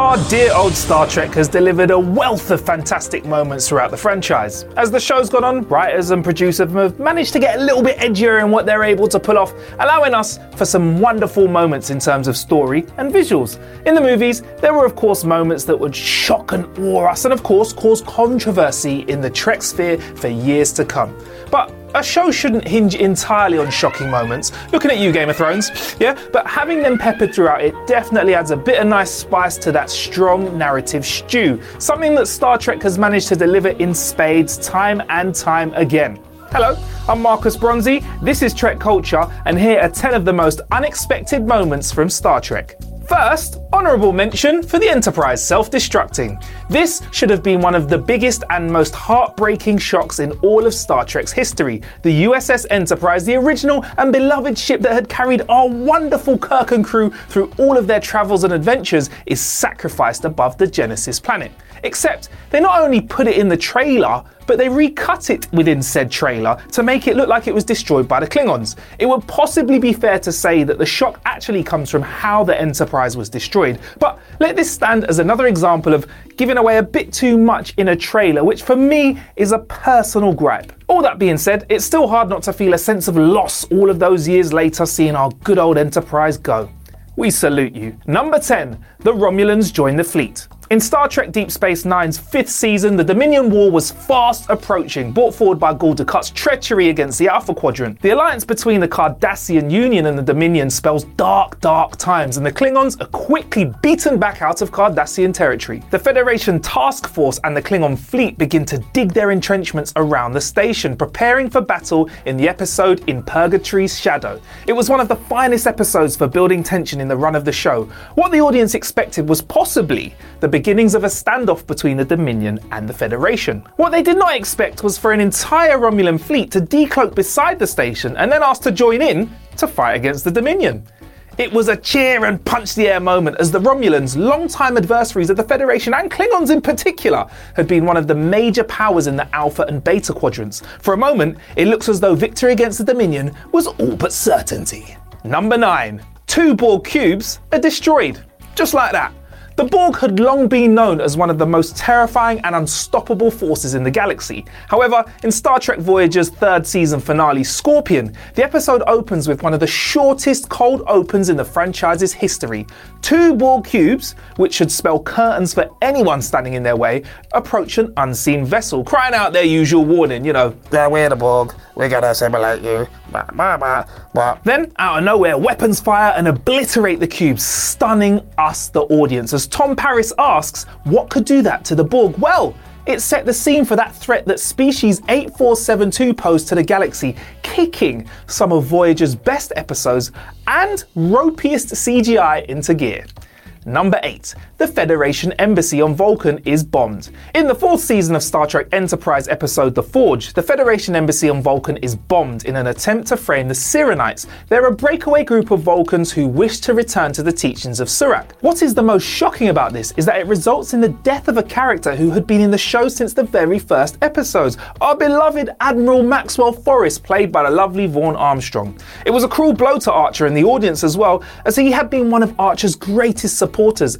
Our dear old Star Trek has delivered a wealth of fantastic moments throughout the franchise. As the show's gone on, writers and producers have managed to get a little bit edgier in what they're able to pull off, allowing us for some wonderful moments in terms of story and visuals. In the movies, there were of course moments that would shock and awe us and of course cause controversy in the Trek sphere for years to come. But a show shouldn't hinge entirely on shocking moments. Looking at you, Game of Thrones, yeah? But having them peppered throughout it definitely adds a bit of nice spice to that strong narrative stew. Something that Star Trek has managed to deliver in spades time and time again. Hello, I'm Marcus Bronzy, this is Trek Culture, and here are 10 of the most unexpected moments from Star Trek. First, honourable mention for the Enterprise self destructing. This should have been one of the biggest and most heartbreaking shocks in all of Star Trek's history. The USS Enterprise, the original and beloved ship that had carried our wonderful Kirk and crew through all of their travels and adventures, is sacrificed above the Genesis planet. Except they not only put it in the trailer, but they recut it within said trailer to make it look like it was destroyed by the Klingons. It would possibly be fair to say that the shock actually comes from how the Enterprise was destroyed, but let this stand as another example of giving away a bit too much in a trailer, which for me is a personal gripe. All that being said, it's still hard not to feel a sense of loss all of those years later seeing our good old Enterprise go. We salute you. Number 10. The Romulans join the fleet. In Star Trek Deep Space Nine's fifth season, the Dominion War was fast approaching, brought forward by Gul Dukat's treachery against the Alpha Quadrant. The alliance between the Cardassian Union and the Dominion spells dark, dark times, and the Klingons are quickly beaten back out of Cardassian territory. The Federation Task Force and the Klingon fleet begin to dig their entrenchments around the station, preparing for battle in the episode In Purgatory's Shadow. It was one of the finest episodes for building tension in the run of the show. What the audience expected was possibly the beginnings of a standoff between the Dominion and the Federation. What they did not expect was for an entire Romulan fleet to decloak beside the station and then ask to join in to fight against the Dominion. It was a cheer and punch the air moment as the Romulans, long-time adversaries of the Federation and Klingons in particular, had been one of the major powers in the Alpha and Beta quadrants. For a moment, it looks as though victory against the Dominion was all but certainty. Number 9. Two Borg cubes are destroyed. Just like that. The Borg had long been known as one of the most terrifying and unstoppable forces in the galaxy. However, in Star Trek Voyager's third season finale, Scorpion, the episode opens with one of the shortest cold opens in the franchise's history. Two Borg cubes, which should spell curtains for anyone standing in their way, approach an unseen vessel, crying out their usual warning, you know, yeah, we're the Borg, we're gonna assimilate you. Bah, bah, bah, bah. Then, out of nowhere, weapons fire and obliterate the cubes, stunning us, the audience, as Tom Paris asks, what could do that to the Borg? Well, it set the scene for that threat that Species 8472 posed to the galaxy, kicking some of Voyager's best episodes and ropiest CGI into gear. Number 8. The Federation Embassy on Vulcan is bombed. In the fourth season of Star Trek Enterprise episode The Forge, the Federation Embassy on Vulcan is bombed in an attempt to frame the Syrrannites. They're a breakaway group of Vulcans who wish to return to the teachings of Surak. What is the most shocking about this is that it results in the death of a character who had been in the show since the very first episodes, our beloved Admiral Maxwell Forrest, played by the lovely Vaughn Armstrong. It was a cruel blow to Archer and the audience as well, as he had been one of Archer's greatest supporters,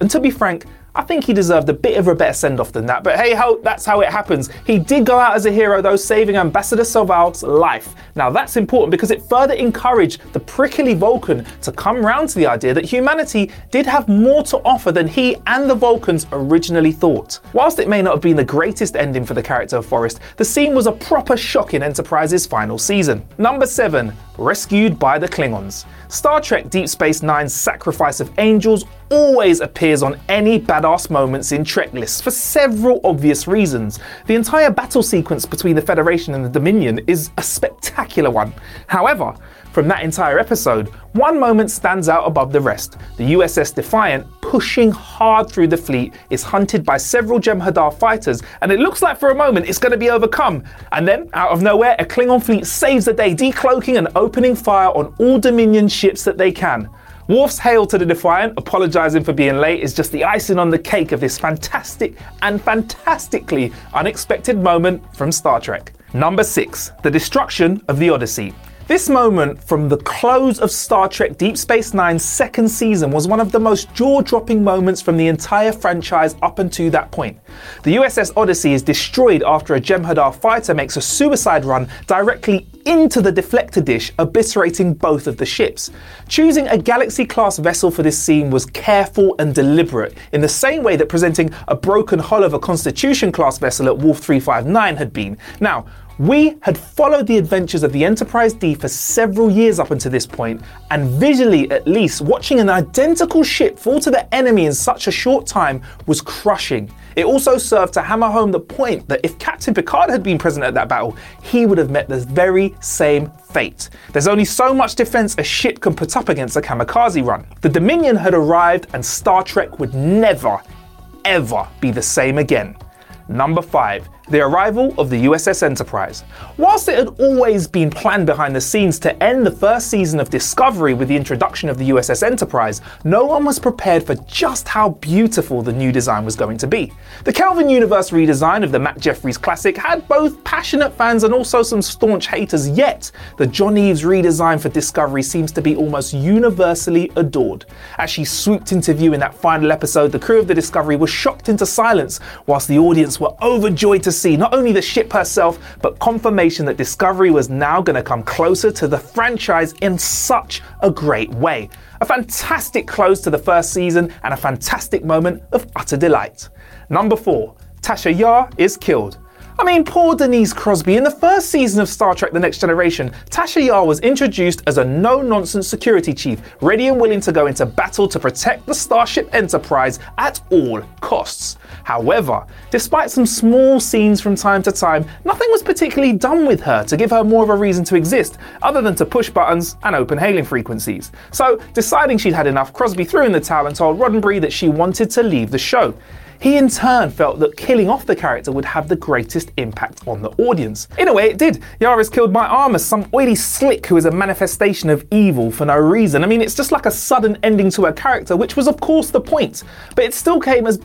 and to be frank, I think he deserved a bit of a better send off than that, but hey ho, that's how it happens. He did go out as a hero though, saving Ambassador Soval's life. Now that's important because it further encouraged the prickly Vulcan to come round to the idea that humanity did have more to offer than he and the Vulcans originally thought. Whilst it may not have been the greatest ending for the character of Forrest, the scene was a proper shock in Enterprise's final season. Number 7. Rescued by the Klingons. Star Trek Deep Space Nine's Sacrifice of Angels always appears on any badass moments in Trek lists for several obvious reasons. The entire battle sequence between the Federation and the Dominion is a spectacular one. However, from that entire episode, one moment stands out above the rest. The USS Defiant, pushing hard through the fleet, is hunted by several Jem'Hadar fighters, and it looks like for a moment it's going to be overcome. And then, out of nowhere, a Klingon fleet saves the day, decloaking and opening fire on all Dominion ships that they can. Worf's hail to the Defiant, apologising for being late, is just the icing on the cake of this fantastic and fantastically unexpected moment from Star Trek. Number 6. The destruction of the Odyssey. This moment from the close of Star Trek Deep Space Nine's second season was one of the most jaw dropping moments from the entire franchise up until that point. The USS Odyssey is destroyed after a Jem'Hadar fighter makes a suicide run directly into the deflector dish, obliterating both of the ships. Choosing a Galaxy class vessel for this scene was careful and deliberate, in the same way that presenting a broken hull of a Constitution class vessel at Wolf 359 had been. Now, we had followed the adventures of the Enterprise D for several years up until this point, and visually at least, watching an identical ship fall to the enemy in such a short time was crushing. It also served to hammer home the point that if Captain Picard had been present at that battle, he would have met the very same fate. There's only so much defense a ship can put up against a kamikaze run. The Dominion had arrived, and Star Trek would never, ever be the same again. Number 5 the arrival of the USS Enterprise. Whilst it had always been planned behind the scenes to end the first season of Discovery with the introduction of the USS Enterprise, no one was prepared for just how beautiful the new design was going to be. The Kelvin Universe redesign of the Matt Jefferies classic had both passionate fans and also some staunch haters, yet the John Eaves redesign for Discovery seems to be almost universally adored. As she swooped into view in that final episode, the crew of the Discovery was shocked into silence, whilst the audience were overjoyed to see not only the ship herself, but confirmation that Discovery was now going to come closer to the franchise in such a great way. A fantastic close to the first season and a fantastic moment of utter delight. Number 4. Tasha Yar is killed. I mean, poor Denise Crosby. In the first season of Star Trek The Next Generation, Tasha Yar was introduced as a no nonsense security chief, ready and willing to go into battle to protect the Starship Enterprise at all costs. However, despite some small scenes from time to time, nothing was particularly done with her to give her more of a reason to exist, other than to push buttons and open hailing frequencies. So, deciding she'd had enough, Crosby threw in the towel and told Roddenberry that she wanted to leave the show. He in turn felt that killing off the character would have the greatest impact on the audience. In a way, it did. Yara's killed my Armus some oily slick who is a manifestation of evil for no reason. I mean, it's just like a sudden ending to her character, which was, of course, the point. But it still came as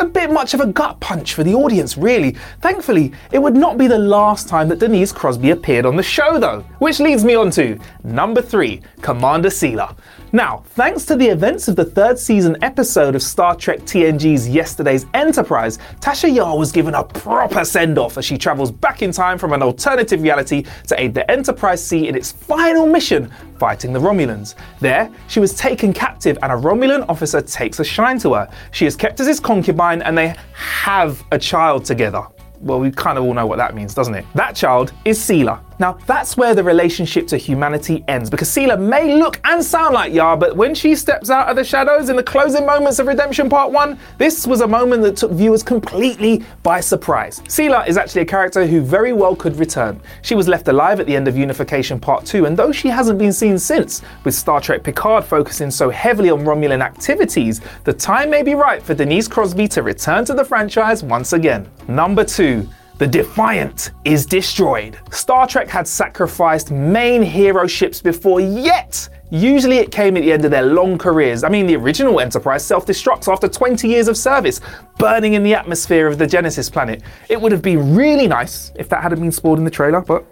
a bit much of a gut punch for the audience, really. Thankfully, it would not be the last time that Denise Crosby appeared on the show, though. Which leads me on to number three Commander Sela. Now, thanks to the events of the third season episode of Star Trek TNG's Yesterday's Enterprise, Tasha Yar was given a proper send off as she travels back in time from an alternative reality to aid the Enterprise C in its final mission, fighting the Romulans. There, she was taken captive and a Romulan officer takes a shine to her. She is kept as his concubine and they have a child together. Well, we kind of all know what that means, doesn't it? That child is Sela. Now, that's where the relationship to humanity ends, because Sela may look and sound like Yar, but when she steps out of the shadows in the closing moments of Redemption Part 1, this was a moment that took viewers completely by surprise. Sela is actually a character who very well could return. She was left alive at the end of Unification Part 2, and though she hasn't been seen since, with Star Trek Picard focusing so heavily on Romulan activities, the time may be right for Denise Crosby to return to the franchise once again. Number 2. The Defiant is destroyed. Star Trek had sacrificed main hero ships before, yet Usually it came at the end of their long careers. I mean, the original Enterprise self destructs after 20 years of service, burning in the atmosphere of the Genesis planet. It would have been really nice if that hadn't been spoiled in the trailer, but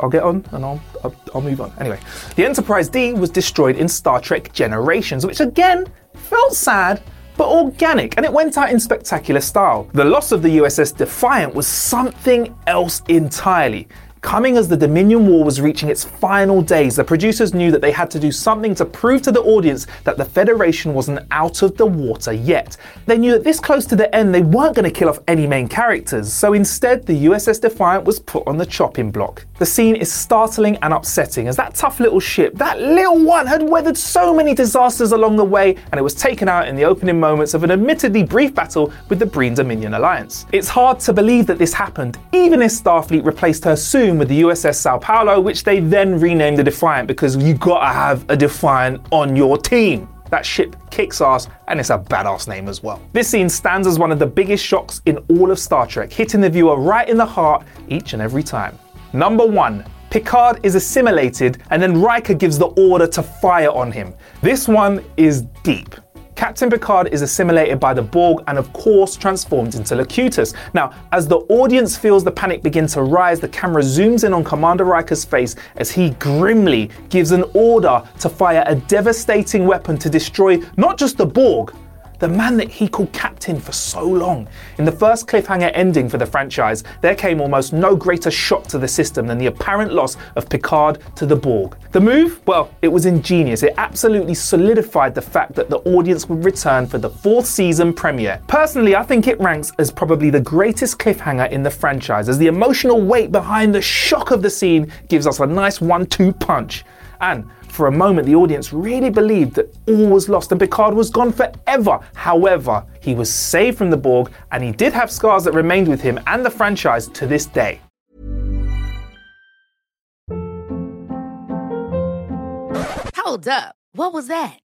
I'll get on and I'll, I'll, I'll move on. Anyway, the Enterprise D was destroyed in Star Trek Generations, which again felt sad but organic, and it went out in spectacular style. The loss of the USS Defiant was something else entirely. Coming as the Dominion War was reaching its final days, the producers knew that they had to do something to prove to the audience that the Federation wasn't out of the water yet. They knew that this close to the end, they weren't going to kill off any main characters, so instead, the USS Defiant was put on the chopping block. The scene is startling and upsetting as that tough little ship, that little one, had weathered so many disasters along the way, and it was taken out in the opening moments of an admittedly brief battle with the Breen Dominion alliance. It's hard to believe that this happened, even if Starfleet replaced her soon with the USS Sao Paulo, which they then renamed the Defiant because you gotta have a Defiant on your team. That ship kicks ass and it's a badass name as well. This scene stands as one of the biggest shocks in all of Star Trek, hitting the viewer right in the heart each and every time. Number one, Picard is assimilated and then Riker gives the order to fire on him. This one is deep. Captain Picard is assimilated by the Borg and, of course, transformed into Locutus. Now, as the audience feels the panic begin to rise, the camera zooms in on Commander Riker's face as he grimly gives an order to fire a devastating weapon to destroy not just the Borg, the man that he called captain for so long. In the first cliffhanger ending for the franchise, there came almost no greater shock to the system than the apparent loss of Picard to the Borg. The move, well, it was ingenious. It absolutely solidified the fact that the audience would return for the fourth season premiere. Personally, I think it ranks as probably the greatest cliffhanger in the franchise, as the emotional weight behind the shock of the scene gives us a nice one two punch. And for a moment, the audience really believed that all was lost and Picard was gone forever. However, he was saved from the Borg and he did have scars that remained with him and the franchise to this day. Hold up. What was that?